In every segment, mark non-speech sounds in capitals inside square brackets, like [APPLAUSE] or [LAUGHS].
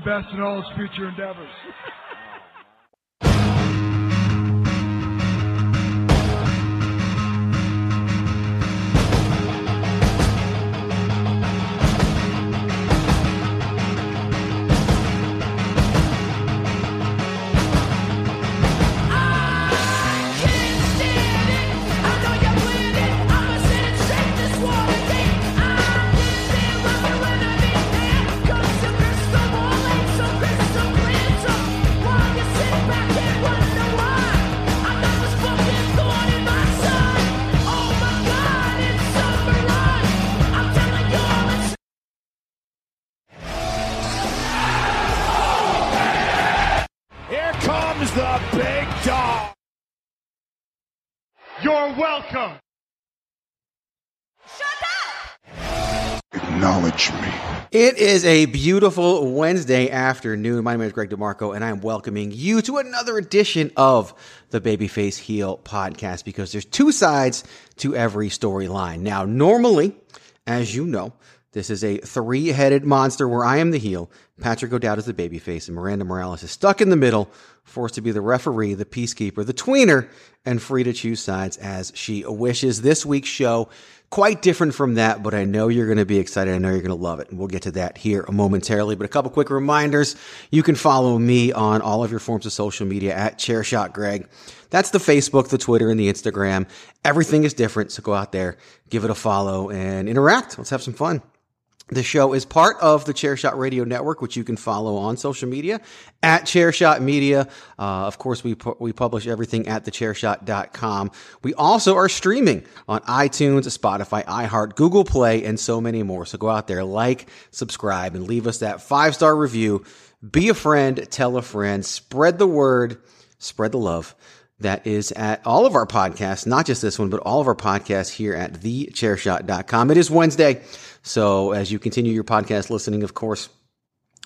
Best in all his future endeavors. You're welcome. Acknowledge me. It is a beautiful Wednesday afternoon. My name is Greg DeMarco, and I'm welcoming you to another edition of the Babyface Heel podcast because there's two sides to every storyline. Now, normally, as you know, this is a three headed monster where I am the heel, Patrick O'Dowd is the babyface, and Miranda Morales is stuck in the middle, forced to be the referee, the peacekeeper, the tweener, and free to choose sides as she wishes. This week's show, quite different from that, but I know you're going to be excited. I know you're going to love it. And we'll get to that here momentarily. But a couple quick reminders. You can follow me on all of your forms of social media at Chairshot Greg. That's the Facebook, the Twitter, and the Instagram. Everything is different. So go out there, give it a follow and interact. Let's have some fun. The show is part of the Chairshot Radio Network, which you can follow on social media at Chairshot Media. Uh, of course, we pu- we publish everything at thechairshot.com. We also are streaming on iTunes, Spotify, iHeart, Google Play, and so many more. So go out there, like, subscribe, and leave us that five star review. Be a friend, tell a friend, spread the word, spread the love that is at all of our podcasts, not just this one, but all of our podcasts here at thechairshot.com. It is Wednesday. So as you continue your podcast listening, of course,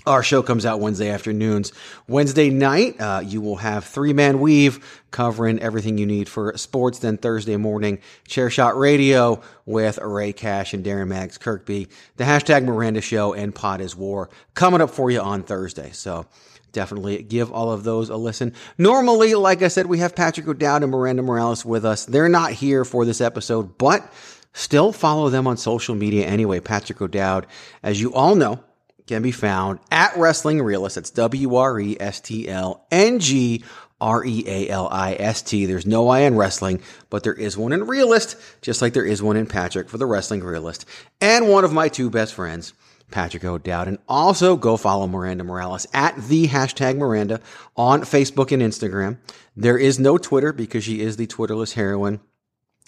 our show comes out Wednesday afternoons. Wednesday night, uh, you will have Three Man Weave covering everything you need for sports. Then Thursday morning, Chairshot Radio with Ray Cash and Darren Maggs Kirkby. The hashtag Miranda Show and Pod is War coming up for you on Thursday. So definitely give all of those a listen. Normally, like I said, we have Patrick O'Dowd and Miranda Morales with us. They're not here for this episode, but still follow them on social media anyway. Patrick O'Dowd, as you all know, can be found at Wrestling Realist. That's W R E S T L N G R E A L I S T. There's no I in wrestling, but there is one in Realist, just like there is one in Patrick for the Wrestling Realist. And one of my two best friends, Patrick O'Dowd. And also go follow Miranda Morales at the hashtag Miranda on Facebook and Instagram. There is no Twitter because she is the Twitterless heroine.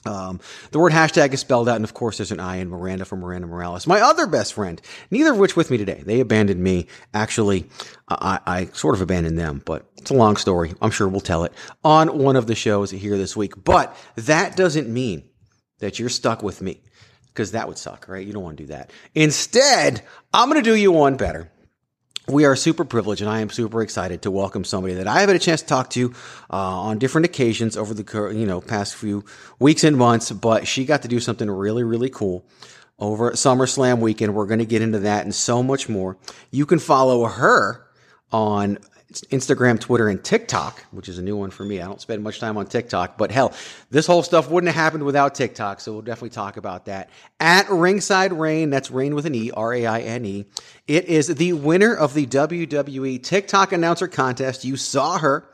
Um, the word hashtag is spelled out, and of course, there's an I in Miranda for Miranda Morales. My other best friend, neither of which with me today. They abandoned me. Actually, I, I sort of abandoned them, but it's a long story. I'm sure we'll tell it on one of the shows here this week. But that doesn't mean that you're stuck with me because that would suck, right? You don't want to do that. Instead, I'm going to do you one better we are super privileged and I am super excited to welcome somebody that I have had a chance to talk to uh, on different occasions over the you know past few weeks and months. But she got to do something really really cool over at SummerSlam weekend. We're going to get into that and so much more. You can follow her on Instagram, Twitter, and TikTok, which is a new one for me. I don't spend much time on TikTok, but hell, this whole stuff wouldn't have happened without TikTok. So we'll definitely talk about that. At Ringside Raine, that's Raine with an E, R A I N E. It is the winner of the WWE TikTok announcer contest. You saw her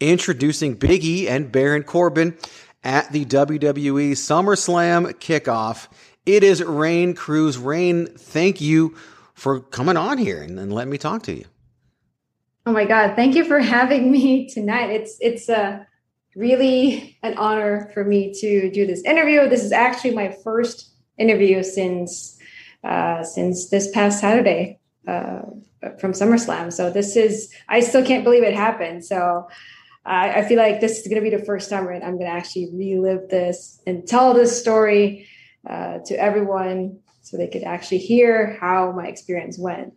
introducing Big E and Baron Corbin at the WWE SummerSlam kickoff. It is Raine Cruz. Raine, thank you for coming on here and, and letting me talk to you. Oh my God. Thank you for [LAUGHS] having me tonight. It's it's a really an honor for me to do this interview. This is actually my first interview since uh, since this past Saturday uh, from SummerSlam. So this is I still can't believe it happened. So I, I feel like this is going to be the first time I'm going to actually relive this and tell this story uh, to everyone so they could actually hear how my experience went.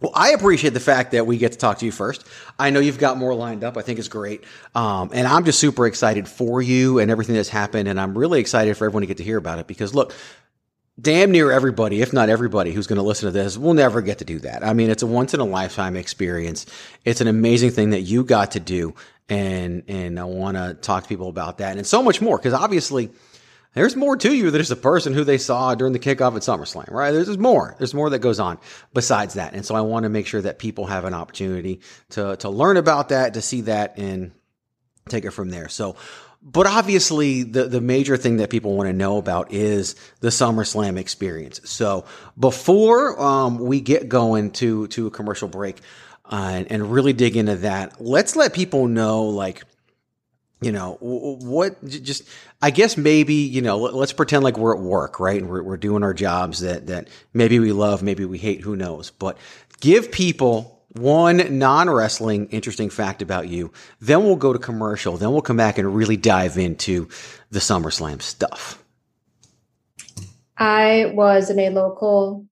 Well, I appreciate the fact that we get to talk to you first. I know you've got more lined up. I think it's great. Um, and I'm just super excited for you and everything that's happened. And I'm really excited for everyone to get to hear about it because look, damn near everybody, if not everybody who's going to listen to this will never get to do that. I mean, it's a once in a lifetime experience. It's an amazing thing that you got to do. And, and I want to talk to people about that and so much more because obviously, there's more to you than just a person who they saw during the kickoff at SummerSlam, right? There's, there's more. There's more that goes on besides that. And so I want to make sure that people have an opportunity to, to learn about that, to see that and take it from there. So, but obviously the, the major thing that people want to know about is the SummerSlam experience. So before, um, we get going to, to a commercial break, uh, and, and really dig into that, let's let people know, like, you know what just i guess maybe you know let's pretend like we're at work right? And we're, we're doing our jobs that that maybe we love maybe we hate who knows? But give people one non-wrestling interesting fact about you then we'll go to commercial then we'll come back and really dive into the summerslam stuff. I was in a local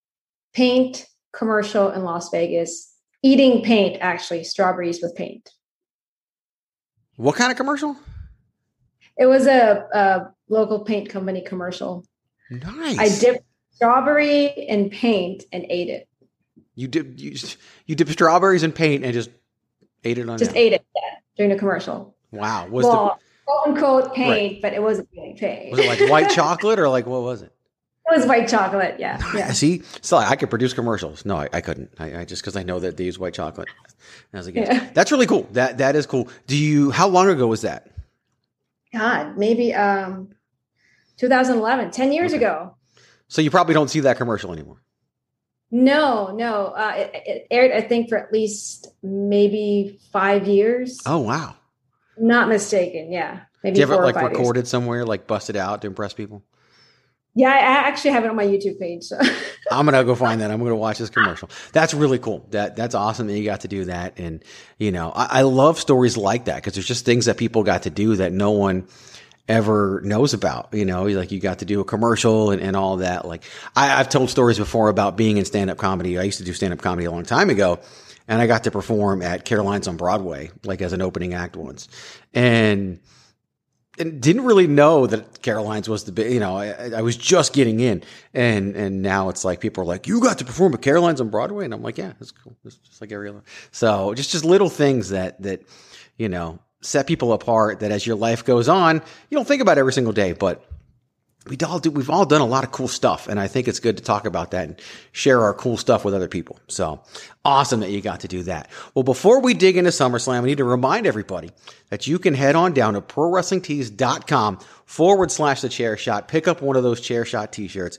paint commercial in las vegas eating paint actually strawberries with paint. What kind of commercial? It was a, a local paint company commercial. Nice. I dipped strawberry in paint and ate it. You dip you you dip strawberries in paint and just ate it on. Just ate it yeah, during a commercial. Wow. Was well, the quote unquote paint, right. but it wasn't paint. Was it like white [LAUGHS] chocolate or like what was it? It was white chocolate. Yeah. yeah. See, so I could produce commercials. No, I, I couldn't. I, I just because I know that they use white chocolate. As a yeah. That's really cool. That that is cool. Do you? How long ago was that? God, maybe um, 2011, 10 years okay. ago. So you probably don't see that commercial anymore. No, no. Uh, it, it, aired, I think, for at least maybe five years. Oh wow! Not mistaken. Yeah, maybe. Do you have it like recorded years. somewhere, like busted out to impress people? Yeah, I actually have it on my YouTube page. So. [LAUGHS] I'm gonna go find that. I'm gonna watch this commercial. That's really cool. That that's awesome that you got to do that. And you know, I, I love stories like that because there's just things that people got to do that no one ever knows about. You know, like you got to do a commercial and, and all that. Like I, I've told stories before about being in stand up comedy. I used to do stand up comedy a long time ago. And I got to perform at Caroline's on Broadway, like as an opening act once. And and didn't really know that Caroline's was the big, you know, I, I, was just getting in and, and now it's like people are like, you got to perform at Caroline's on Broadway. And I'm like, yeah, it's cool. It's just like every other. So just, just little things that, that, you know, set people apart that as your life goes on, you don't think about every single day, but we all do, we've all done a lot of cool stuff. And I think it's good to talk about that and share our cool stuff with other people. So awesome that you got to do that. Well, before we dig into SummerSlam, we need to remind everybody that you can head on down to prowrestlingtees.com forward slash the chair shot, pick up one of those chair shot t-shirts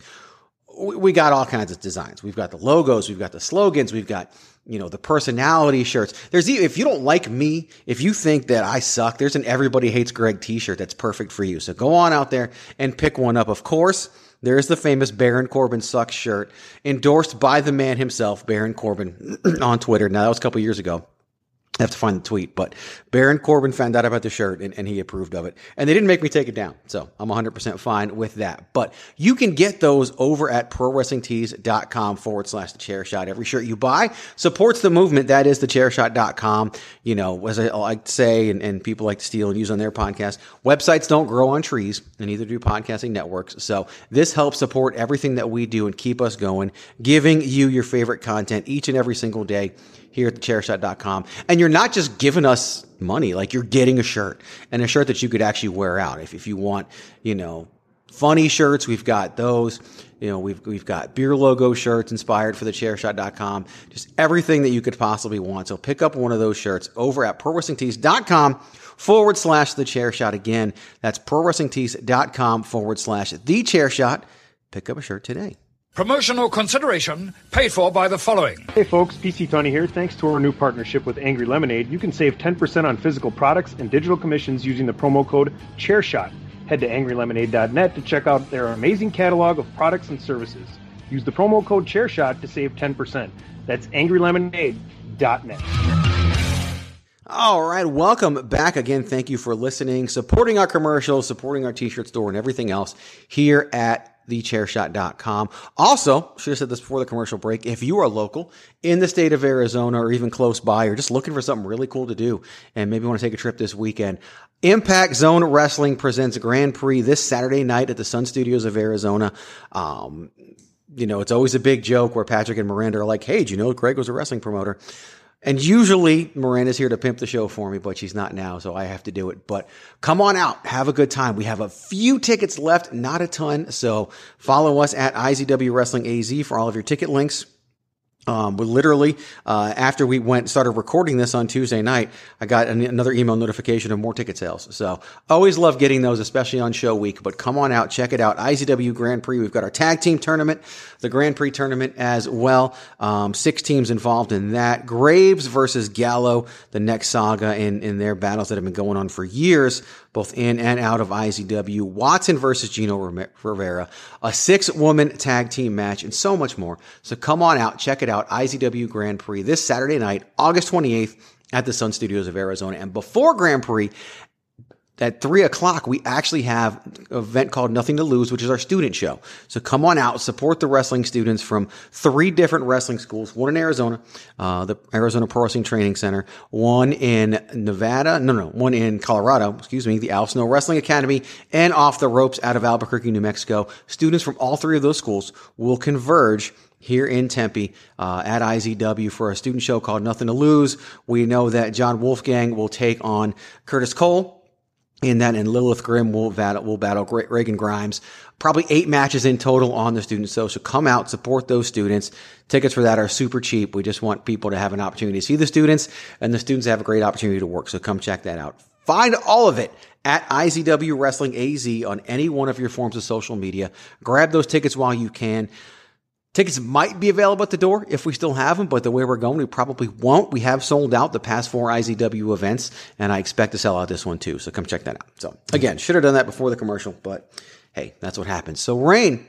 we got all kinds of designs. We've got the logos, we've got the slogans, we've got you know the personality shirts. There's even if you don't like me, if you think that I suck, there's an Everybody Hates Greg T-shirt that's perfect for you. So go on out there and pick one up. Of course, there's the famous Baron Corbin sucks shirt, endorsed by the man himself, Baron Corbin, [CLEARS THROAT] on Twitter. Now that was a couple years ago. I have to find the tweet, but Baron Corbin found out about the shirt and, and, he approved of it. And they didn't make me take it down. So I'm 100% fine with that. But you can get those over at prowrestlingtees.com forward slash the chair shot. Every shirt you buy supports the movement. That is the chairshot.com. You know, as I like to say, and, and people like to steal and use on their podcast, websites don't grow on trees and neither do podcasting networks. So this helps support everything that we do and keep us going, giving you your favorite content each and every single day here at thechairshot.com. And you're not just giving us money, like you're getting a shirt and a shirt that you could actually wear out. If, if you want, you know, funny shirts, we've got those. You know, we've, we've got beer logo shirts inspired for thechairshot.com. Just everything that you could possibly want. So pick up one of those shirts over at prowrestlingtees.com forward slash the chair shot. Again, that's prowrestlingtees.com forward slash the chair shot. Pick up a shirt today. Promotional consideration paid for by the following. Hey folks, PC Tony here. Thanks to our new partnership with Angry Lemonade, you can save 10% on physical products and digital commissions using the promo code ChairShot. Head to angrylemonade.net to check out their amazing catalog of products and services. Use the promo code ChairShot to save 10%. That's angrylemonade.net. All right, welcome back again. Thank you for listening, supporting our commercials, supporting our t-shirt store and everything else here at thechairshot.com. Also, should have said this before the commercial break. If you are local in the state of Arizona or even close by, or just looking for something really cool to do and maybe want to take a trip this weekend, Impact Zone Wrestling presents Grand Prix this Saturday night at the Sun Studios of Arizona. Um, you know, it's always a big joke where Patrick and Miranda are like, Hey, do you know Greg was a wrestling promoter? And usually Miranda's here to pimp the show for me, but she's not now, so I have to do it. But come on out, have a good time. We have a few tickets left, not a ton. So follow us at IZW Wrestling AZ for all of your ticket links. Um, we literally, uh, after we went, started recording this on Tuesday night, I got an, another email notification of more ticket sales. So always love getting those, especially on show week, but come on out, check it out. IZW Grand Prix. We've got our tag team tournament, the Grand Prix tournament as well. Um, six teams involved in that. Graves versus Gallo, the next saga in, in their battles that have been going on for years both in and out of IZW, Watson versus Gino Rivera, a six woman tag team match, and so much more. So come on out, check it out. IZW Grand Prix this Saturday night, August 28th at the Sun Studios of Arizona. And before Grand Prix, at three o'clock, we actually have an event called Nothing to Lose, which is our student show. So come on out, support the wrestling students from three different wrestling schools, one in Arizona, uh, the Arizona Pro Wrestling Training Center, one in Nevada, no, no, one in Colorado, excuse me, the Al Snow Wrestling Academy, and Off the Ropes out of Albuquerque, New Mexico. Students from all three of those schools will converge here in Tempe uh, at IZW for a student show called Nothing to Lose. We know that John Wolfgang will take on Curtis Cole in that, and Lilith Grimm will battle, will battle Reagan Grimes. Probably eight matches in total on the student show. So come out, support those students. Tickets for that are super cheap. We just want people to have an opportunity to see the students, and the students have a great opportunity to work. So come check that out. Find all of it at IZW Wrestling AZ on any one of your forms of social media. Grab those tickets while you can. Tickets might be available at the door if we still have them, but the way we're going, we probably won't. We have sold out the past four IZW events, and I expect to sell out this one too. So come check that out. So again, should have done that before the commercial, but hey, that's what happens. So Raine,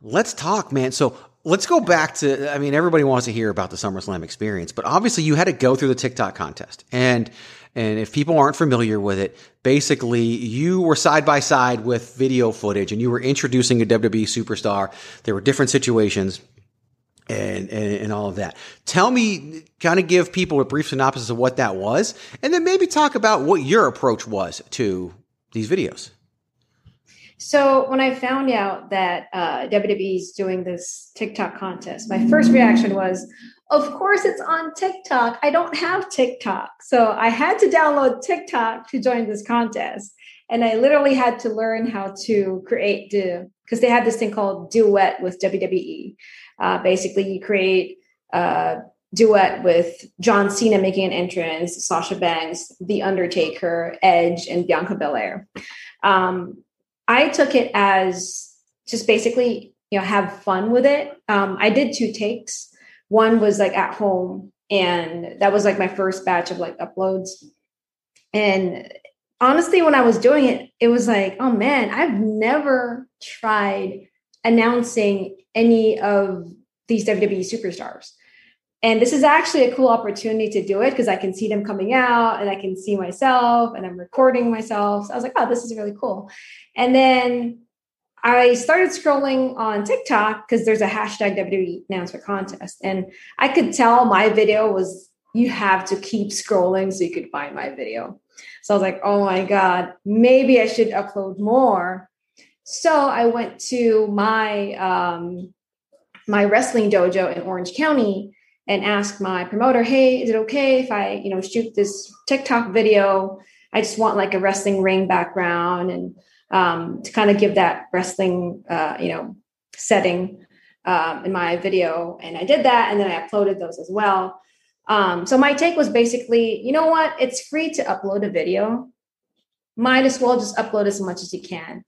let's talk, man. So let's go back to, I mean, everybody wants to hear about the SummerSlam experience, but obviously you had to go through the TikTok contest and and if people aren't familiar with it, basically you were side by side with video footage and you were introducing a WWE superstar. There were different situations. And, and, and all of that. Tell me, kind of give people a brief synopsis of what that was, and then maybe talk about what your approach was to these videos. So when I found out that uh, WWE is doing this TikTok contest, my first reaction was, of course, it's on TikTok. I don't have TikTok. So I had to download TikTok to join this contest. And I literally had to learn how to create the, because they have this thing called duet with WWE. Uh, basically, you create a duet with John Cena making an entrance, Sasha Banks, The Undertaker, Edge, and Bianca Belair. Um, I took it as just basically you know have fun with it. Um, I did two takes. One was like at home, and that was like my first batch of like uploads. And honestly, when I was doing it, it was like, oh man, I've never tried announcing any of these WWE superstars. And this is actually a cool opportunity to do it because I can see them coming out and I can see myself and I'm recording myself. So I was like, oh, this is really cool. And then I started scrolling on TikTok because there's a hashtag WWE announcement contest. And I could tell my video was, you have to keep scrolling so you could find my video. So I was like, oh my God, maybe I should upload more. So I went to my um, my wrestling dojo in Orange County and asked my promoter, "Hey, is it okay if I, you know, shoot this TikTok video? I just want like a wrestling ring background and um, to kind of give that wrestling, uh, you know, setting um, in my video." And I did that, and then I uploaded those as well. Um, so my take was basically, you know what? It's free to upload a video. Might as well just upload as much as you can.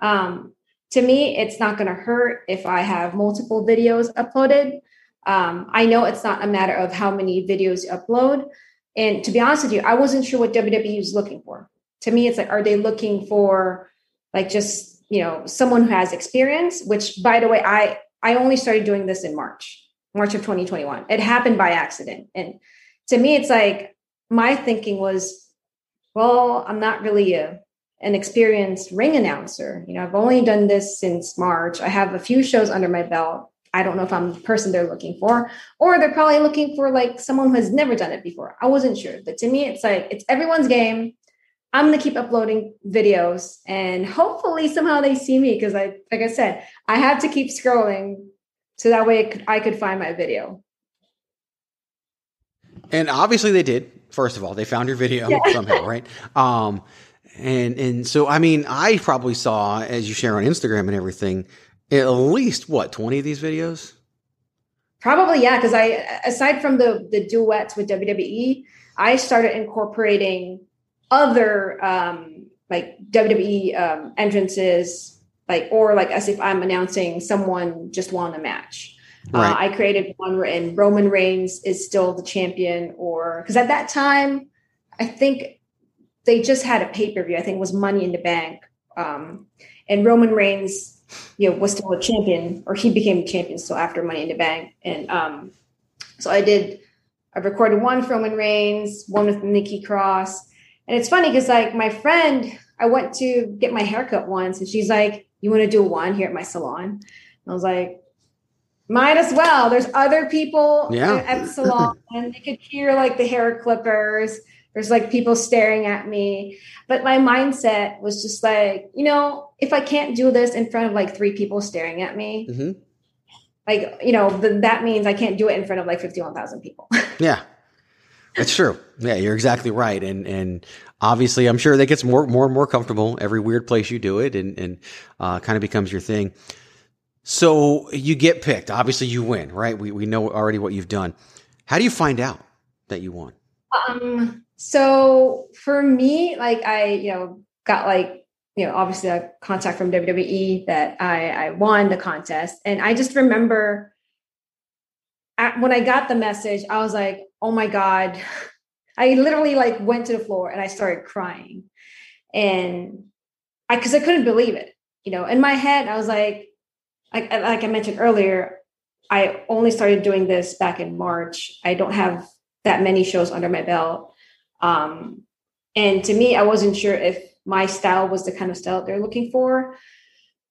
Um, to me, it's not going to hurt if I have multiple videos uploaded. Um, I know it's not a matter of how many videos you upload. And to be honest with you, I wasn't sure what WWE is looking for. To me, it's like, are they looking for like just, you know, someone who has experience, which by the way, I, I only started doing this in March, March of 2021. It happened by accident. And to me, it's like my thinking was, well, I'm not really a an experienced ring announcer. You know, I've only done this since March. I have a few shows under my belt. I don't know if I'm the person they're looking for, or they're probably looking for like someone who has never done it before. I wasn't sure. But to me, it's like it's everyone's game. I'm gonna keep uploading videos and hopefully somehow they see me because I like I said, I have to keep scrolling so that way could, I could find my video. And obviously they did. First of all, they found your video yeah. [LAUGHS] somehow, right? Um, and and so I mean, I probably saw as you share on Instagram and everything, at least what twenty of these videos. Probably yeah, because I aside from the the duets with WWE, I started incorporating other um, like WWE um, entrances, like or like as if I'm announcing someone just won a match. Uh, right. Uh, I created one where Roman Reigns is still the champion, or because at that time, I think they just had a pay per view. I think it was Money in the Bank, um, and Roman Reigns, you know, was still a champion, or he became champion still after Money in the Bank. And um, so I did. I recorded one for Roman Reigns, one with Nikki Cross, and it's funny because like my friend, I went to get my haircut once, and she's like, "You want to do one here at my salon?" And I was like, might as well. There's other people yeah. at the salon, and [LAUGHS] they could hear like the hair clippers. There's like people staring at me. But my mindset was just like, you know, if I can't do this in front of like three people staring at me, mm-hmm. like, you know, then that means I can't do it in front of like 51,000 people. [LAUGHS] yeah. It's true. Yeah, you're exactly right. And, and obviously I'm sure that gets more, more and more comfortable every weird place you do it and, and, uh, kind of becomes your thing. So you get picked. Obviously you win, right? We, we know already what you've done. How do you find out that you won? Um, so for me, like I, you know, got like, you know, obviously a contact from WWE that I, I won the contest. And I just remember when I got the message, I was like, oh my God. I literally like went to the floor and I started crying. And I, cause I couldn't believe it, you know, in my head, I was like, like, like I mentioned earlier, I only started doing this back in March. I don't have that many shows under my belt. Um, and to me, I wasn't sure if my style was the kind of style they're looking for.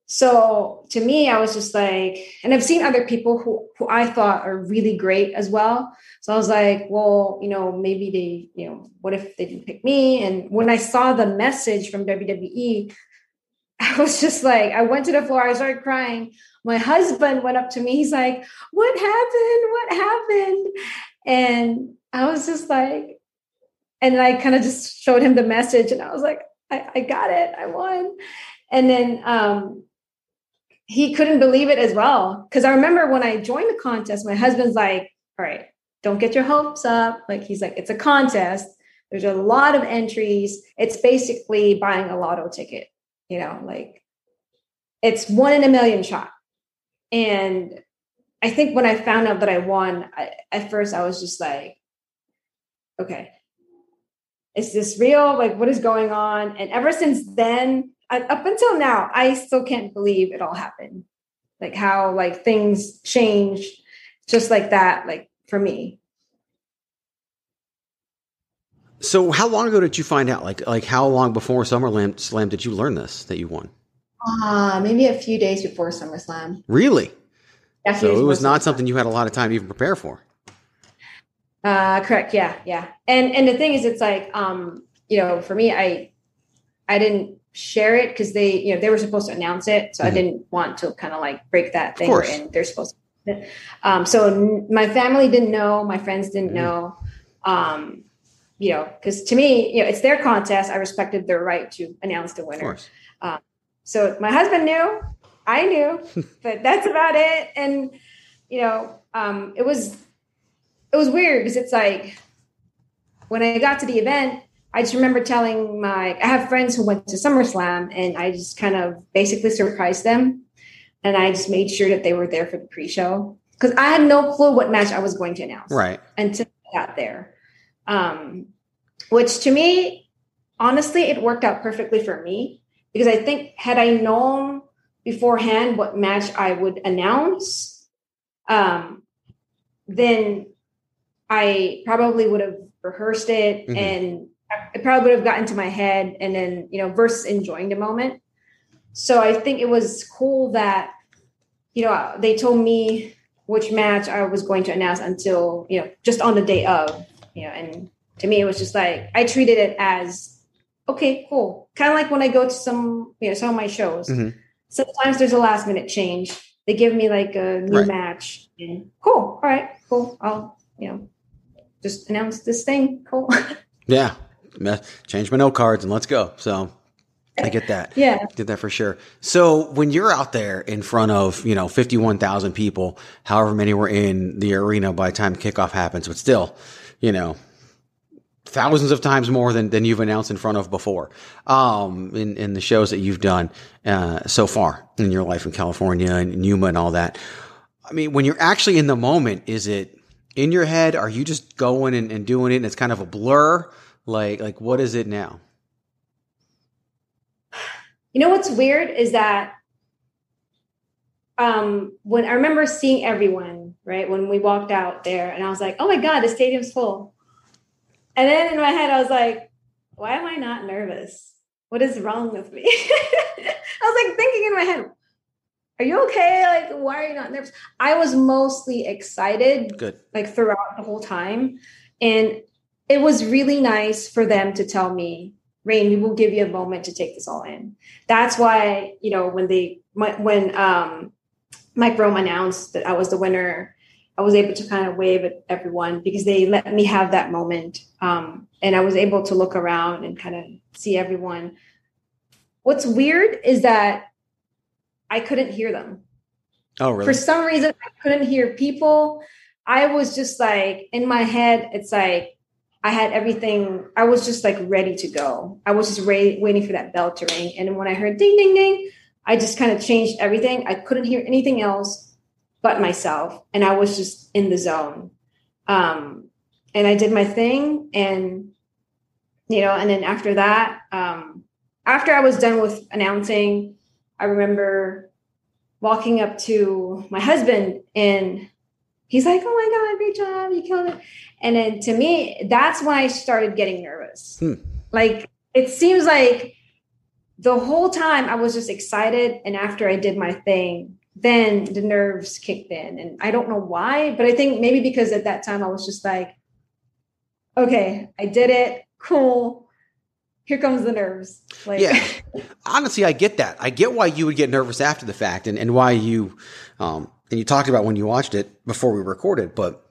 So to me, I was just like, and I've seen other people who who I thought are really great as well. So I was like, well, you know, maybe they, you know, what if they didn't pick me? And when I saw the message from WWE, [LAUGHS] I was just like, I went to the floor, I started crying. My husband went up to me, he's like, What happened? What happened? And I was just like, and I kind of just showed him the message and I was like, I, I got it. I won. And then um, he couldn't believe it as well. Cause I remember when I joined the contest, my husband's like, all right, don't get your hopes up. Like he's like, it's a contest. There's a lot of entries. It's basically buying a lotto ticket, you know, like it's one in a million shot. And I think when I found out that I won, I, at first I was just like, okay, is this real? Like, what is going on? And ever since then, up until now, I still can't believe it all happened. Like how like things changed just like that, like for me. So, how long ago did you find out? Like, like how long before SummerSlam Slam did you learn this that you won? Uh, maybe a few days before SummerSlam. Really? Yeah, so it was not something you had a lot of time to even prepare for. Uh, correct. Yeah, yeah. And and the thing is, it's like, um, you know, for me, I I didn't share it because they, you know, they were supposed to announce it, so mm-hmm. I didn't want to kind of like break that thing. And they're supposed to. Um, so my family didn't know, my friends didn't mm-hmm. know. Um, you know, because to me, you know, it's their contest. I respected their right to announce the winner. Um, so my husband knew, I knew, [LAUGHS] but that's about it. And you know, um, it was it was weird because it's like when I got to the event, I just remember telling my I have friends who went to SummerSlam, and I just kind of basically surprised them, and I just made sure that they were there for the pre-show because I had no clue what match I was going to announce, right? Until I got there um, which to me, honestly, it worked out perfectly for me because I think had I known beforehand what match I would announce, um, then I probably would have rehearsed it mm-hmm. and it probably would have gotten to my head and then, you know, versus enjoying the moment. So I think it was cool that, you know, they told me which match I was going to announce until, you know, just on the day of you know, and to me, it was just like I treated it as okay, cool. Kind of like when I go to some, you know, some of my shows. Mm-hmm. Sometimes there's a last minute change. They give me like a new right. match, and cool. All right, cool. I'll, you know, just announce this thing. Cool. [LAUGHS] yeah, change my note cards and let's go. So I get that. Yeah. Did that for sure. So when you're out there in front of, you know, 51,000 people, however many were in the arena by the time kickoff happens, but still, you know, thousands of times more than, than you've announced in front of before um, in, in the shows that you've done uh, so far in your life in California and Yuma and all that. I mean, when you're actually in the moment, is it in your head? Are you just going and, and doing it and it's kind of a blur? Like, like what is it now? You know what's weird is that um, when I remember seeing everyone, right, when we walked out there, and I was like, oh my God, the stadium's full. And then in my head, I was like, why am I not nervous? What is wrong with me? [LAUGHS] I was like thinking in my head, are you okay? Like, why are you not nervous? I was mostly excited, good, like throughout the whole time. And it was really nice for them to tell me, Raine, we will give you a moment to take this all in. That's why, you know, when they, when um, Mike Rome announced that I was the winner, I was able to kind of wave at everyone because they let me have that moment. Um, and I was able to look around and kind of see everyone. What's weird is that I couldn't hear them. Oh, really? For some reason, I couldn't hear people. I was just like, in my head, it's like I had everything. I was just like ready to go. I was just waiting for that bell to ring. And when I heard ding, ding, ding, I just kind of changed everything. I couldn't hear anything else but myself. And I was just in the zone. Um, and I did my thing. And, you know, and then after that, um, after I was done with announcing, I remember walking up to my husband and he's like, Oh my God, great job. You killed it. And then to me, that's when I started getting nervous. Hmm. Like it seems like the whole time I was just excited. And after I did my thing, then the nerves kicked in. And I don't know why, but I think maybe because at that time I was just like, okay, I did it. Cool. Here comes the nerves. Like, yeah. [LAUGHS] Honestly, I get that. I get why you would get nervous after the fact and, and why you, um, and you talked about when you watched it before we recorded, but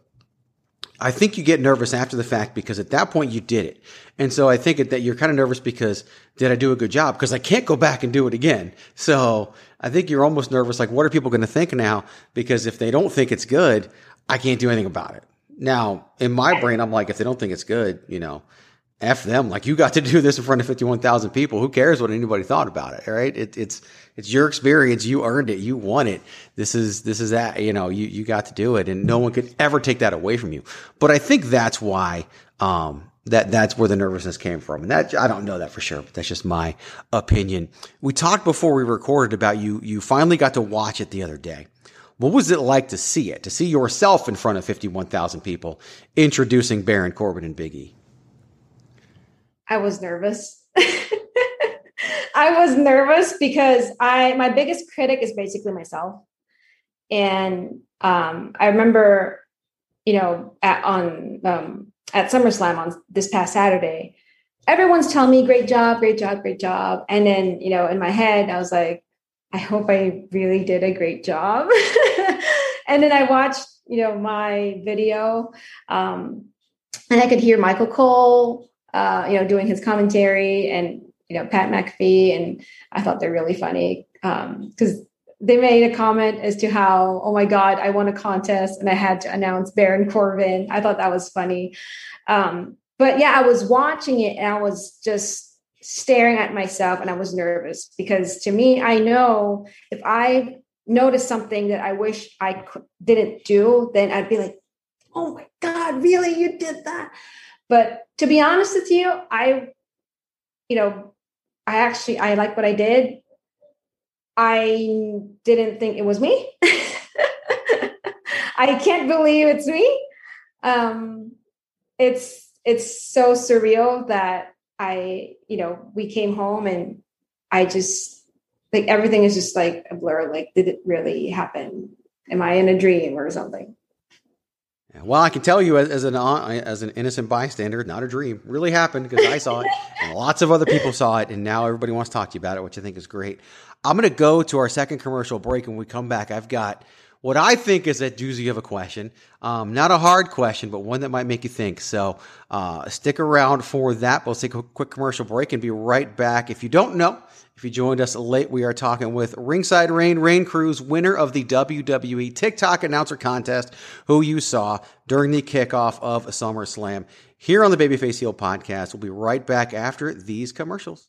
I think you get nervous after the fact because at that point you did it. And so I think that you're kind of nervous because did I do a good job? Because I can't go back and do it again. So I think you're almost nervous. Like, what are people going to think now? Because if they don't think it's good, I can't do anything about it. Now, in my brain, I'm like, if they don't think it's good, you know, F them. Like you got to do this in front of 51,000 people. Who cares what anybody thought about it? Right. It, it's, it's your experience. You earned it. You won it. This is, this is that, you know, you, you got to do it and no one could ever take that away from you. But I think that's why, um, that that's where the nervousness came from. And that I don't know that for sure, but that's just my opinion. We talked before we recorded about you you finally got to watch it the other day. What was it like to see it? To see yourself in front of 51,000 people introducing Baron Corbin and Big E? I was nervous. [LAUGHS] I was nervous because I my biggest critic is basically myself. And um, I remember, you know, at, on um, at SummerSlam on this past Saturday, everyone's telling me, great job, great job, great job. And then, you know, in my head, I was like, I hope I really did a great job. [LAUGHS] and then I watched, you know, my video um, and I could hear Michael Cole, uh, you know, doing his commentary and, you know, Pat McAfee. And I thought they're really funny because um, they made a comment as to how, oh my God, I won a contest and I had to announce Baron Corbin. I thought that was funny. Um, but yeah, I was watching it and I was just staring at myself and I was nervous because to me, I know if I noticed something that I wish I didn't do, then I'd be like, oh my God, really? You did that? But to be honest with you, I, you know, I actually, I like what I did I didn't think it was me. [LAUGHS] I can't believe it's me. Um, it's it's so surreal that I, you know, we came home and I just like everything is just like a blur. Like, did it really happen? Am I in a dream or something? Well, I can tell you as, as, an as an innocent bystander, not a dream, really happened because I saw it, [LAUGHS] and lots of other people saw it, and now everybody wants to talk to you about it, which I think is great. I'm going to go to our second commercial break. And when we come back, I've got what I think is a doozy of a question. Um, not a hard question, but one that might make you think. So uh, stick around for that. We'll take a quick commercial break and be right back. If you don't know, if you joined us late, we are talking with Ringside Raine, Raine Cruz, winner of the WWE TikTok announcer contest, who you saw during the kickoff of SummerSlam here on the Babyface Heel podcast. We'll be right back after these commercials.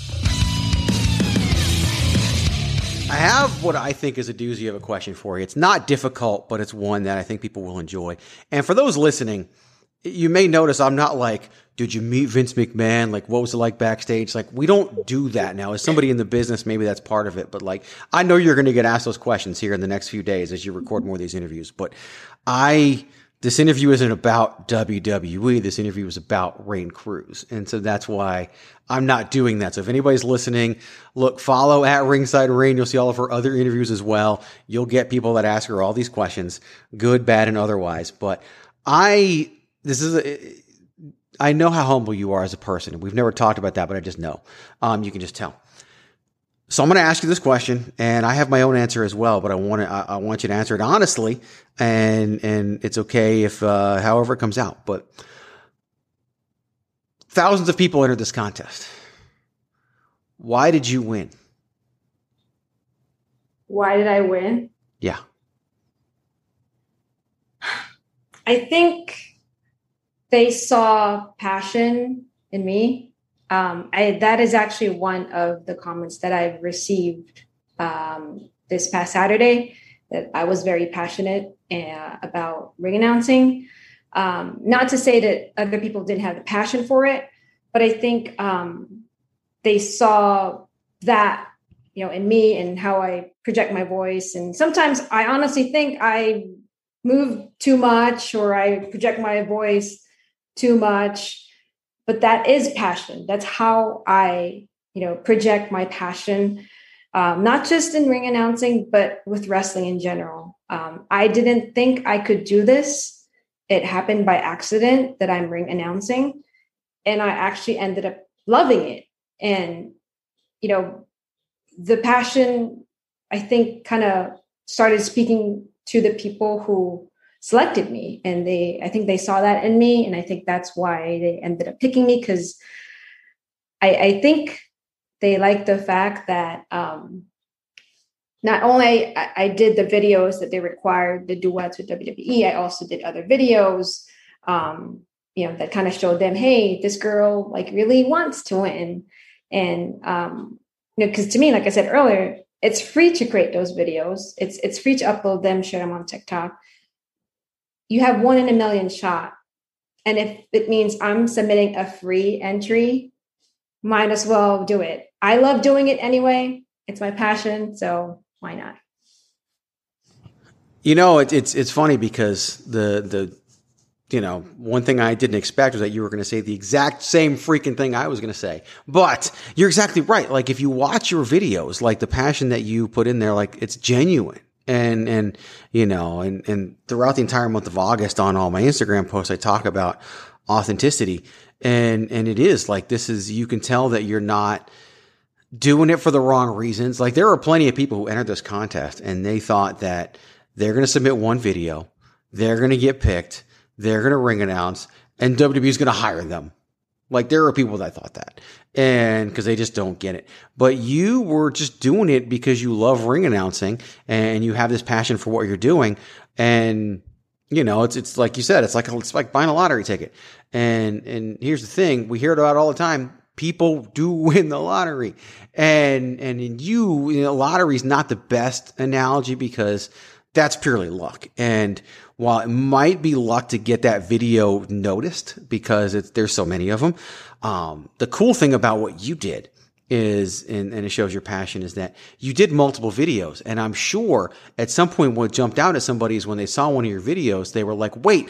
I have what I think is a doozy of a question for you. It's not difficult, but it's one that I think people will enjoy. And for those listening, you may notice I'm not like, did you meet Vince McMahon? Like, what was it like backstage? Like, we don't do that now. As somebody in the business, maybe that's part of it. But like, I know you're going to get asked those questions here in the next few days as you record more of these interviews. But I this interview isn't about WWE. This interview is about Raine Cruz. And so that's why I'm not doing that. So if anybody's listening, look, follow at Ringside Raine. You'll see all of her other interviews as well. You'll get people that ask her all these questions, good, bad, and otherwise. But I, this is a, I know how humble you are as a person. We've never talked about that, but I just know. Um, you can just tell. So I'm going to ask you this question, and I have my own answer as well, but I want to, I, I want you to answer it honestly, and and it's okay if uh, however it comes out. But thousands of people entered this contest. Why did you win? Why did I win? Yeah. I think they saw passion in me um, I, that is actually one of the comments that I've received um, this past Saturday. That I was very passionate uh, about ring announcing. Um, not to say that other people didn't have the passion for it, but I think um, they saw that you know in me and how I project my voice. And sometimes I honestly think I move too much or I project my voice too much but that is passion. That's how i you know project my passion um, not just in ring announcing but with wrestling in general. Um, i didn't think i could do this. It happened by accident that i'm ring announcing and i actually ended up loving it. And you know the passion i think kind of started speaking to the people who selected me and they i think they saw that in me and i think that's why they ended up picking me because I, I think they like the fact that um not only I, I, did the videos that they required the duets with wwe i also did other videos um you know that kind of showed them hey this girl like really wants to win. And um you know because to me like i said earlier it's free to create those videos. It's it's free to upload them share them on tiktok you have one in a million shot. And if it means I'm submitting a free entry, might as well do it. I love doing it anyway. It's my passion, so why not? You know, it, it's it's funny because the the you know one thing I didn't expect was that you were going to say the exact same freaking thing I was going to say. But you're exactly right. Like if you watch your videos, like the passion that you put in there, like it's genuine and and you know and and throughout the entire month of August on all my Instagram posts I talk about authenticity. And and it is like this is you can tell that you're not doing it for the wrong reasons. Like there are plenty of people who entered this contest and they thought that they're going to submit one video they're going to get picked they're going to ring announce and WWE is going to hire them. Like there are people that thought that and because they just don't get it. But you were just doing it because you love ring announcing and you have this passion for what you're doing. And you know, it's it's like you said, it's like it's like buying a lottery ticket. And and here's the thing, we hear it about all the time. People do [LAUGHS] win the lottery, and and in you, you know, lottery is not the best analogy because that's purely luck. And while it might be luck to get that video noticed because there's so many of them, um, the cool thing about what you did is, and, and, it shows your passion, is that you did multiple videos. And I'm sure at some point what jumped out at somebody is when they saw one of your videos, they were like, wait,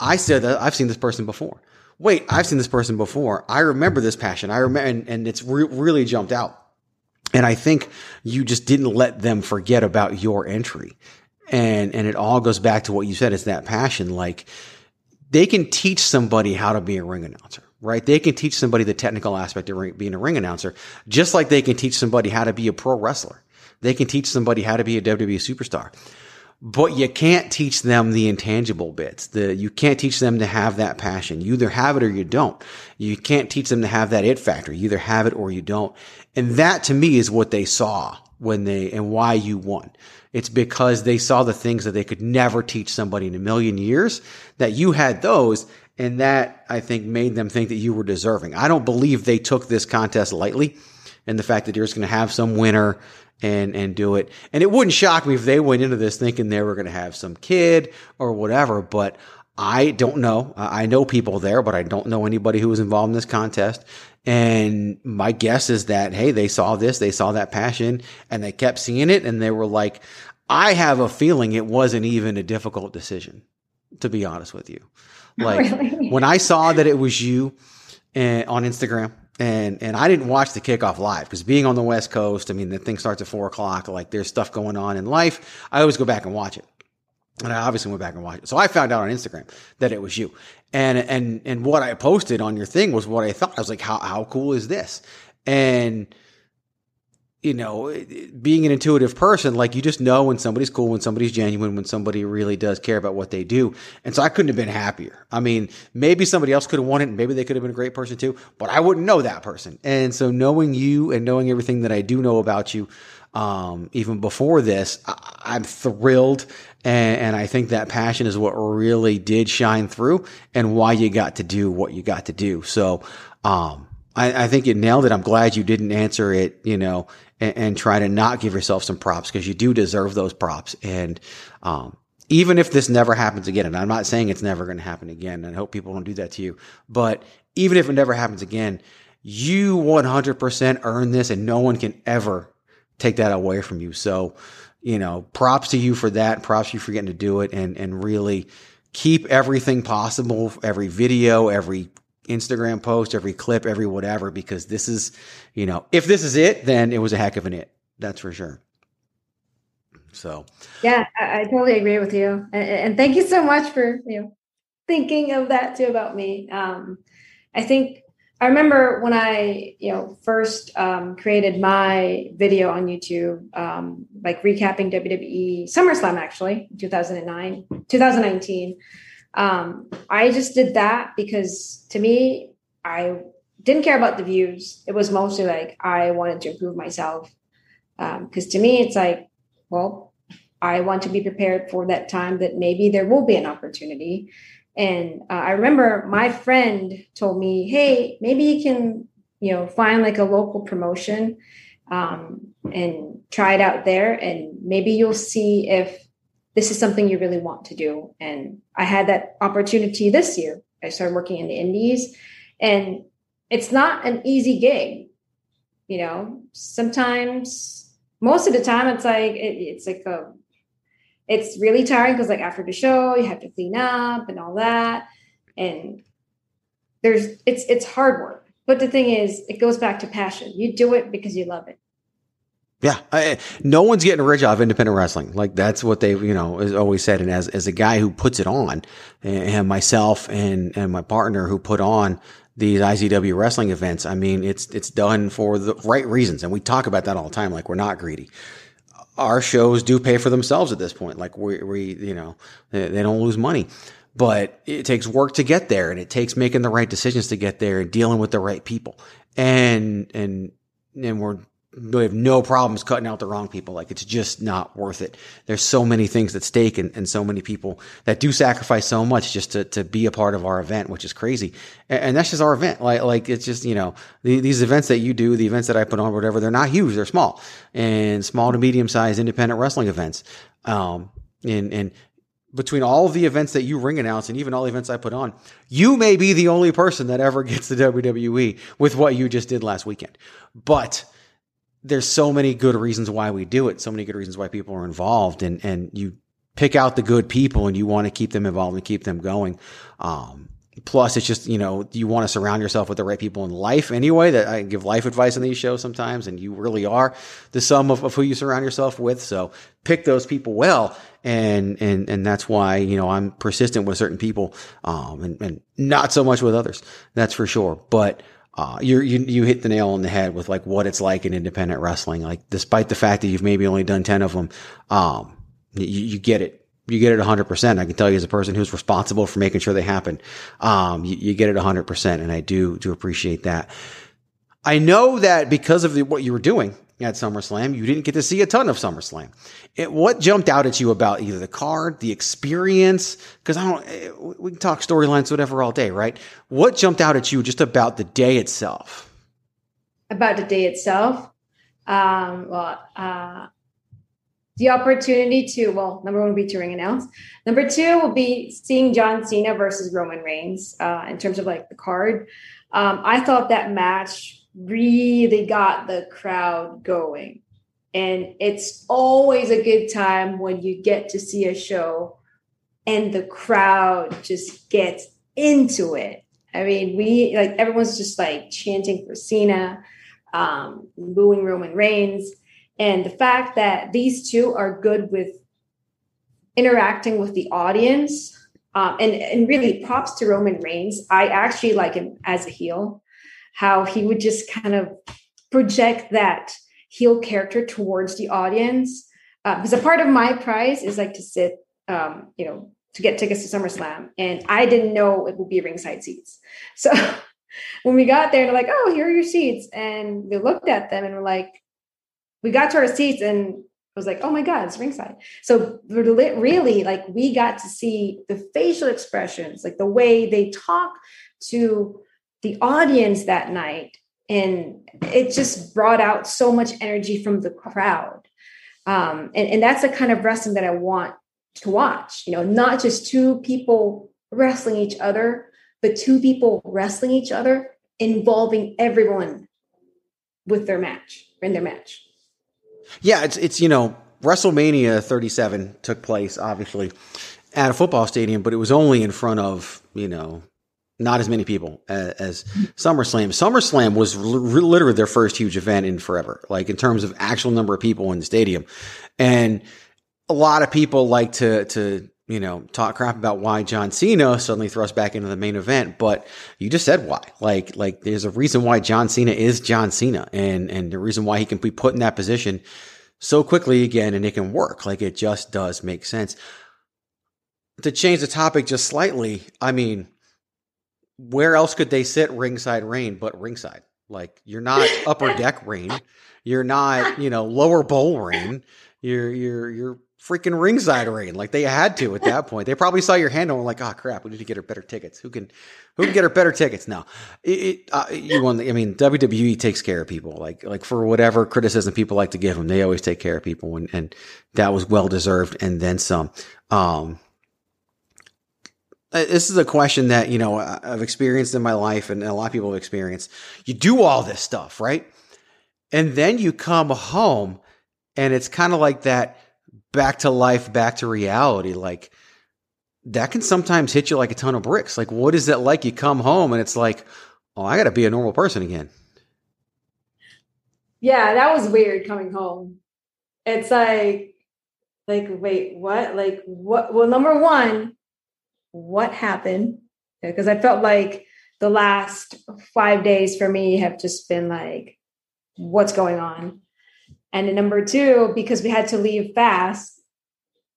I said that I've seen this person before. Wait, I've seen this person before. I remember this passion. I remember, and, and it's re- really jumped out. And I think you just didn't let them forget about your entry. And, and it all goes back to what you said. It's that passion. Like they can teach somebody how to be a ring announcer right? They can teach somebody the technical aspect of being a ring announcer, just like they can teach somebody how to be a pro wrestler. They can teach somebody how to be a WWE superstar. But you can't teach them the intangible bits. The, you can't teach them to have that passion. You either have it or you don't. You can't teach them to have that it factor. You either have it or you don't. And that to me is what they saw when they, and why you won. It's because they saw the things that they could never teach somebody in a million years that you had those and that, I think, made them think that you were deserving. I don't believe they took this contest lightly and the fact that you're just going to have some winner and, and do it. And it wouldn't shock me if they went into this thinking they were going to have some kid or whatever, but I don't know. I know people there, but I don't know anybody who was involved in this contest. And my guess is that, hey, they saw this, they saw that passion and they kept seeing it and they were like, I have a feeling it wasn't even a difficult decision. to be honest with you. [LAUGHS] Like Really? when I saw that it was you and, on Instagram, and and I didn't watch the kickoff live because being on the West Coast, I mean, the thing starts at four o'clock. Like there's stuff going on in life. I always go back and watch it. And I obviously went back and watched it. So I found out on Instagram that it was you. And and and what I posted on your thing was what I thought. I was like, how how cool is this? And you know, being an intuitive person, like you just know when somebody's cool, when somebody's genuine, when somebody really does care about what they do. And so I couldn't have been happier. I mean, maybe somebody else could have won it and maybe they could have been a great person too, but I wouldn't know that person. And so knowing you and knowing everything that I do know about you, um, even before this, I, I'm thrilled. And, and I think that passion is what really did shine through and why you got to do what you got to do. So, um, I, I think you nailed it. I'm glad you didn't answer it, you know, and, and try to not give yourself some props because you do deserve those props. And, um, even if this never happens again, and I'm not saying it's never going to happen again, and I hope people don't do that to you, but even if it never happens again, you 100% earn this and no one can ever take that away from you. So, you know, props to you for that. Props to you for getting to do it and, and really keep everything possible, every video, every Instagram post, every clip, every whatever, because this is, you know, if this is it, then it was a heck of an it. That's for sure. So, Yeah, I, I totally agree with you, and, and thank you so much for you know thinking of that too about me. Um, I think I remember when I you know first um, created my video on YouTube, um, like recapping WWE SummerSlam actually 2009 2019. Um, I just did that because to me, I didn't care about the views. It was mostly like I wanted to improve myself. Because to me, it's like, well, I want to be prepared for that time that maybe there will be an opportunity. And uh, I remember my friend told me, "Hey, maybe you can, you know, find like a local promotion um, and try it out there, and maybe you'll see if this is something you really want to do." And I had that opportunity this year. I started working in the Indies, and it's not an easy gig. You know, sometimes, most of the time, it's like it, it's like a it's really tiring because like after the show you have to clean up and all that and there's it's it's hard work but the thing is it goes back to passion you do it because you love it yeah, I, no one's getting rich off independent wrestling. Like that's what they've, you know, has always said. And as, as a guy who puts it on and myself and, and my partner who put on these IZW wrestling events, I mean, it's, it's done for the right reasons. And we talk about that all the time. Like we're not greedy. Our shows do pay for themselves at this point. Like we, we, you know, they, they don't lose money but it takes work to get there and it takes making the right decisions to get there and dealing with the right people. And, and, and we're, we have no problems cutting out the wrong people. Like it's just not worth it. There's so many things at stake and, and so many people that do sacrifice so much just to, to be a part of our event, which is crazy. And, and that's just our event. Like, like it's just, you know, the, these events that you do, the events that I put on, whatever, they're not huge. They're small and small to medium sized independent wrestling events. Um, and, and between all the events that you ring announce and even all the events I put on, you may be the only person that ever gets the WWE with what you just did last weekend. But there's so many good reasons why we do it, so many good reasons why people are involved, and and you pick out the good people and you want to keep them involved and keep them going. Um, plus, it's just you know you want to surround yourself with the right people in life anyway. That I give life advice on these shows sometimes, and you really are the sum of, of who you surround yourself with. So pick those people well, and and and that's why you know I'm persistent with certain people, um, and and not so much with others. That's for sure, but uh, you you hit the nail on the head with like what it's like in independent wrestling. Like, despite the fact that you've maybe only done ten of them, um, you, you get it. You get it 100%. I can tell you as a person who's responsible for making sure they happen. Um, you, you get it 100%. And I do, do appreciate that. I know that because of the, what you were doing at SummerSlam, you didn't get to see a ton of SummerSlam. It, what jumped out at you about either the card, the experience? Because I don't, eh, we can talk storylines, whatever, all day, right? What jumped out at you just about the day itself? about the day itself um well uh the opportunity to well number one will be to ring announce number two will be seeing john cena versus roman reigns uh in terms of like the card um i thought that match really got the crowd going and it's always a good time when you get to see a show and the crowd just gets into it. I mean, we like everyone's just like chanting for Cena, um, booing Roman Reigns. And the fact that these two are good with interacting with the audience, um, and, and really props to Roman Reigns. I actually like him as a heel, how he would just kind of project that heel character towards the audience. Uh, because a part of my prize is like to sit, um, you know, to get tickets to SummerSlam. And I didn't know it would be ringside seats. [LAUGHS] So when we got there, they're like, oh, here are your seats. And we looked at them and we're like, we got to our seats and I was like, oh my God, it's ringside. So really, like we got to see the facial expressions, like the way they talk to the audience that night. And it just brought out so much energy from the crowd. Um, and, and that's the kind of wrestling that I want to watch, you know, not just two people wrestling each other, but two people wrestling each other, involving everyone with their match, in their match. Yeah, it's it's you know WrestleMania 37 took place obviously at a football stadium, but it was only in front of you know not as many people as, as SummerSlam. SummerSlam was literally their first huge event in forever, like in terms of actual number of people in the stadium, and a lot of people like to to you know talk crap about why John Cena suddenly thrust back into the main event, but you just said why. Like like there's a reason why John Cena is John Cena, and and the reason why he can be put in that position so quickly again, and it can work. Like it just does make sense. To change the topic just slightly, I mean, where else could they sit ringside rain but ringside? Like you're not [LAUGHS] upper deck rain, you're not you know lower bowl rain, You're you're you're freaking ringside rain. Like they had to at that point. They probably saw your handle and were like, oh crap, we need to get her better tickets. Who can who can get her better tickets now? It, it, uh, you want, I mean, WWE takes care of people. Like like for whatever criticism people like to give them, they always take care of people, and and that was well deserved and then some. Um, Uh, this is a question that you know I've experienced in my life, and a lot of people have experienced. You do all this stuff, right? And then you come home, and it's kind of like that back to life, back to reality. Like that can sometimes hit you like a ton of bricks. Like, what is it like? You come home and it's like, oh, I got to be a normal person again. Yeah, that was weird coming home. It's like, like, wait, what? Like, what? Well, number one, what happened? Because I felt like the last five days for me have just been like, what's going on? And number two, because we had to leave fast,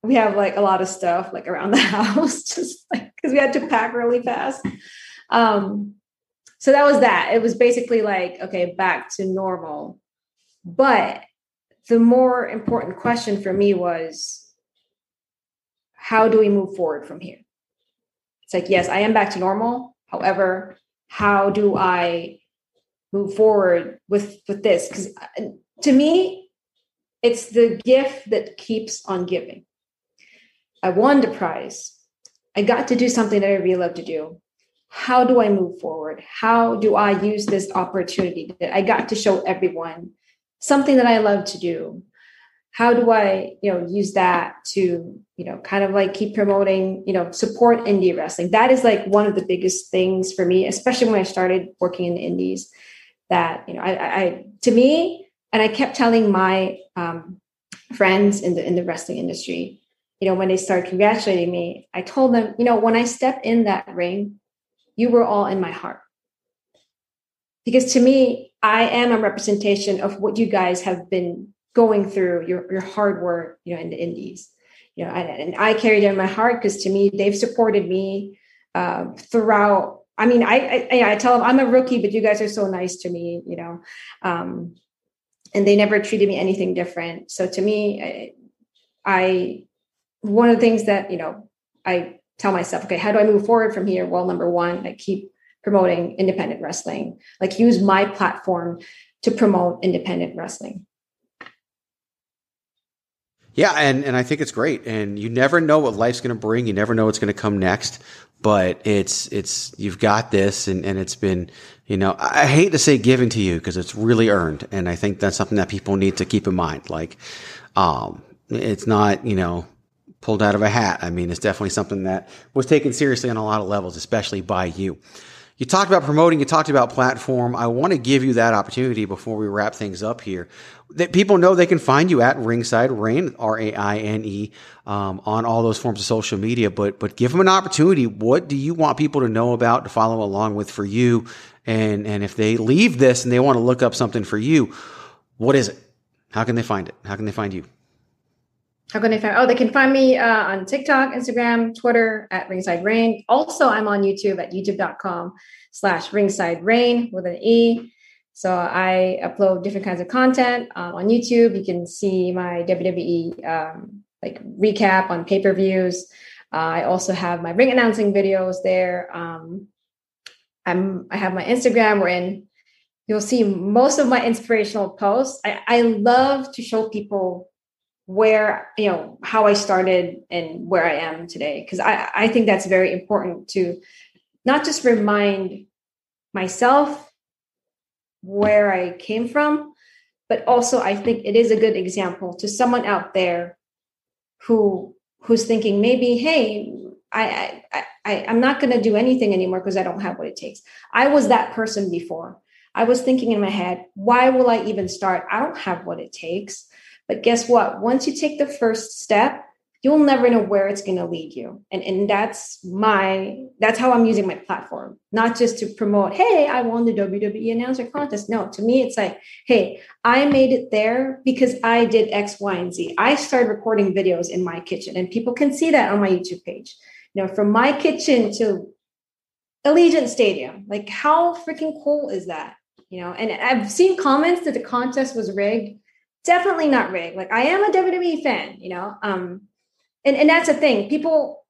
we have like a lot of stuff like around [LAUGHS] the house, just like because we had to pack really fast. Um, so that was that. It was basically like, okay, back to normal. But the more important question for me was, how do we move forward from here? It's like, yes, I am back to normal. However, how do I move forward with with this? Because uh, to me, it's the gift that keeps on giving. I won the prize. I got to do something that I really love to do. How do I move forward? How do I use this opportunity that I got to show everyone something that I love to do? How do I, you know, use that to, you know, kind of like keep promoting, you know, support indie wrestling? That is like one of the biggest things for me, especially when I started working in the indies. That you know, I, I to me, and I kept telling my um, friends in the in the wrestling industry, you know, when they started congratulating me, I told them, you know, when I stepped in that ring, you were all in my heart. Because to me, I am a representation of what you guys have been going through, your your hard work, you know, in the indies. You know, and, and I carry them in my heart because to me, they've supported me uh, throughout. I mean, I, I I tell them I'm a rookie, but you guys are so nice to me, you know. Um, and they never treated me anything different. So to me, I, I one of the things that you know I tell myself, okay, how do I move forward from here? Well, number one, I keep promoting independent wrestling. Like use my platform to promote independent wrestling. Yeah, and, and I think it's great. And you never know what life's going to bring. You never know what's going to come next. But it's it's you've got this, and, and it's been you know, I hate to say given to you because it's really earned. And I think that's something that people need to keep in mind. Like, um, it's not, you know, pulled out of a hat. I mean, it's definitely something that was taken seriously on a lot of levels, especially by you. You talked about promoting, you talked about platform. I want to give you that opportunity before we wrap things up here. That people know they can find you at Ringside Raine, R A I N E, um, on all those forms of social media. But but give them an opportunity. What do you want people to know about to follow along with for you? And and if they leave this and they want to look up something for you, what is it? How can they find it? How can they find you? How can they find? Oh, they can find me uh, on TikTok, Instagram, Twitter at Ringside Raine. Also, I'm on YouTube at youtube.com slash Ringside Raine with an E. So I upload different kinds of content um, on YouTube. You can see my WWE um, like recap on pay per views. Uh, I also have my ring announcing videos there. Um, I'm I have my Instagram wherein you'll see most of my inspirational posts. I, I love to show people where you know how I started and where I am today because I, I think that's very important to not just remind myself where I came from, but also I think it is a good example to someone out there who who's thinking maybe, hey, I I, I I'm not going to do anything anymore because I don't have what it takes. I was that person before. I was thinking in my head, why will I even start? I don't have what it takes. But guess what? Once you take the first step, you'll never know where it's going to lead you. And, and that's my, that's how I'm using my platform, not just to promote, hey, I won the WWE announcer contest. No, to me, it's like, hey, I made it there because I did X, Y, and Z. I started recording videos in my kitchen and people can see that on my YouTube page. You know, from my kitchen to Allegiant Stadium, like how freaking cool is that? You know, and I've seen comments that the contest was rigged definitely not rigged. Like I am a WWE fan, you know. Um, and and that's the thing. People,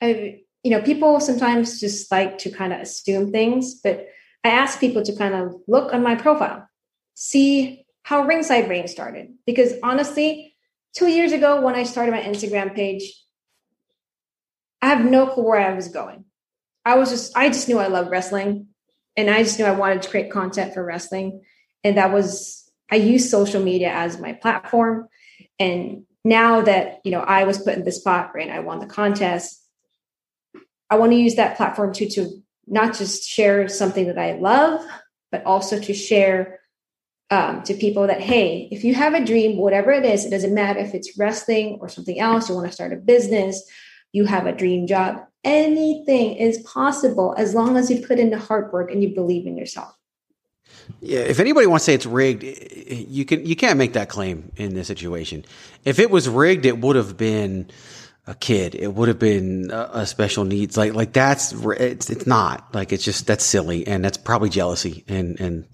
I, you know, people sometimes just like to kind of assume things, but I ask people to kind of look on my profile, see how Ringside Raine started. Because honestly, two years ago when I started my Instagram page, I have no clue where I was going. I was just, I just knew I loved wrestling, and I just knew I wanted to create content for wrestling, and that was I use social media as my platform. And now that, you know, I was put in the spot, right? I won the contest. I want to use that platform too to not just share something that I love, but also to share um, to people that, hey, if you have a dream, whatever it is, it doesn't matter if it's wrestling or something else, you want to start a business, you have a dream job, anything is possible as long as you put in the hard work and you believe in yourself. Yeah, if anybody wants to say it's rigged, you can you can't make that claim in this situation. If it was rigged, it would have been a kid. It would have been a, a special needs. Like like that's it's it's not like it's just that's silly and that's probably jealousy and and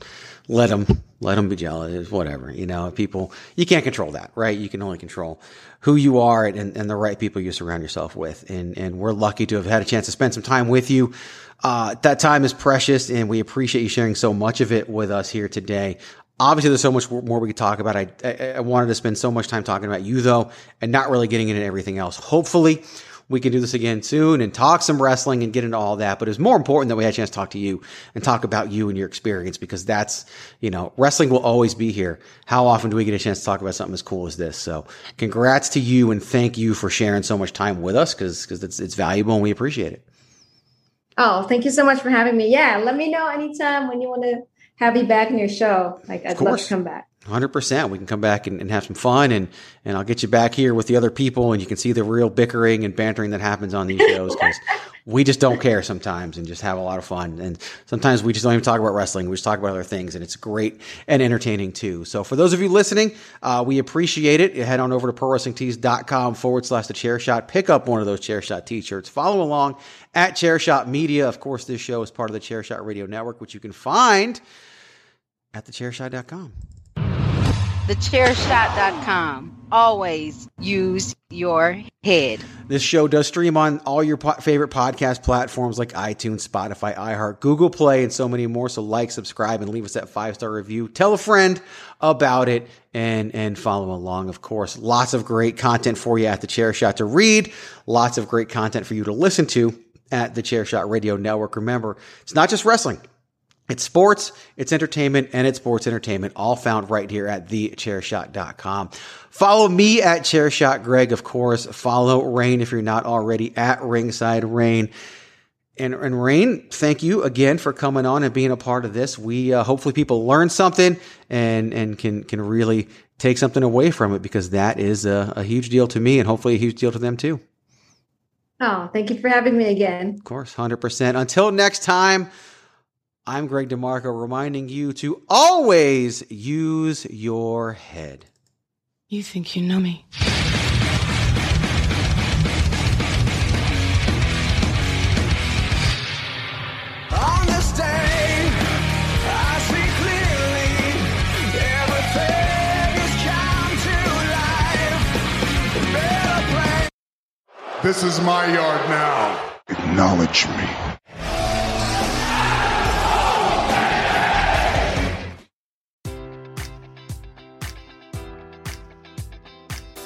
let them let them be jealous. Whatever you know, people you can't control that, right? You can only control who you are and, and the right people you surround yourself with. And and we're lucky to have had a chance to spend some time with you. Uh, that time is precious and we appreciate you sharing so much of it with us here today. Obviously, there's so much more we could talk about. I, I, I wanted to spend so much time talking about you though, and not really getting into everything else. Hopefully, we can do this again soon and talk some wrestling and get into all that. But it's more important that we had a chance to talk to you and talk about you and your experience because that's, you know, wrestling will always be here. How often do we get a chance to talk about something as cool as this? So congrats to you and thank you for sharing so much time with us because, because it's, it's valuable and we appreciate it. Oh, thank you so much for having me. Yeah, let me know anytime when you want to have me back in your show. Like, I'd love to come back. Hundred percent. We can come back and, and, have some fun, and and I'll get you back here with the other people, and you can see the real bickering and bantering that happens on these shows because [LAUGHS] we just don't care sometimes and just have a lot of fun. And sometimes we just don't even talk about wrestling; we just talk about other things, and it's great and entertaining too. So for those of you listening, uh, we appreciate it. Head on over to prowrestlingtees.com forward slash the chair shot. Pick up one of those chair shot t-shirts. Follow along at Chair Shot Media. Of course, this show is part of the Chair Shot Radio Network, which you can find at thechairshot.com thechairshot.com. Always use your head. This show does stream on all your po- favorite podcast platforms like iTunes, Spotify, iHeart, Google Play, and so many more. So like, subscribe, and leave us that five star review. Tell a friend about it and and follow along. Of course, lots of great content for you at the Chair Shot to read. Lots of great content for you to listen to at the Chair Shot Radio Network. Remember, it's not just wrestling. It's sports, it's entertainment, and it's sports entertainment, all found right here at thechairshot.com. Follow me at Chairshot Greg, of course. Follow Raine if you're not already at Ringside Raine. And, and Raine, thank you again for coming on and being a part of this. We uh, hopefully people learn something and and can can really take something away from it because that is a, a huge deal to me and hopefully a huge deal to them too. Oh, thank you for having me again. Of course, hundred percent. Until next time. I'm Greg DeMarco reminding you to always use your head. You think you know me? On this day, I see clearly everything has come to life. Better play. This is my yard now. Acknowledge me.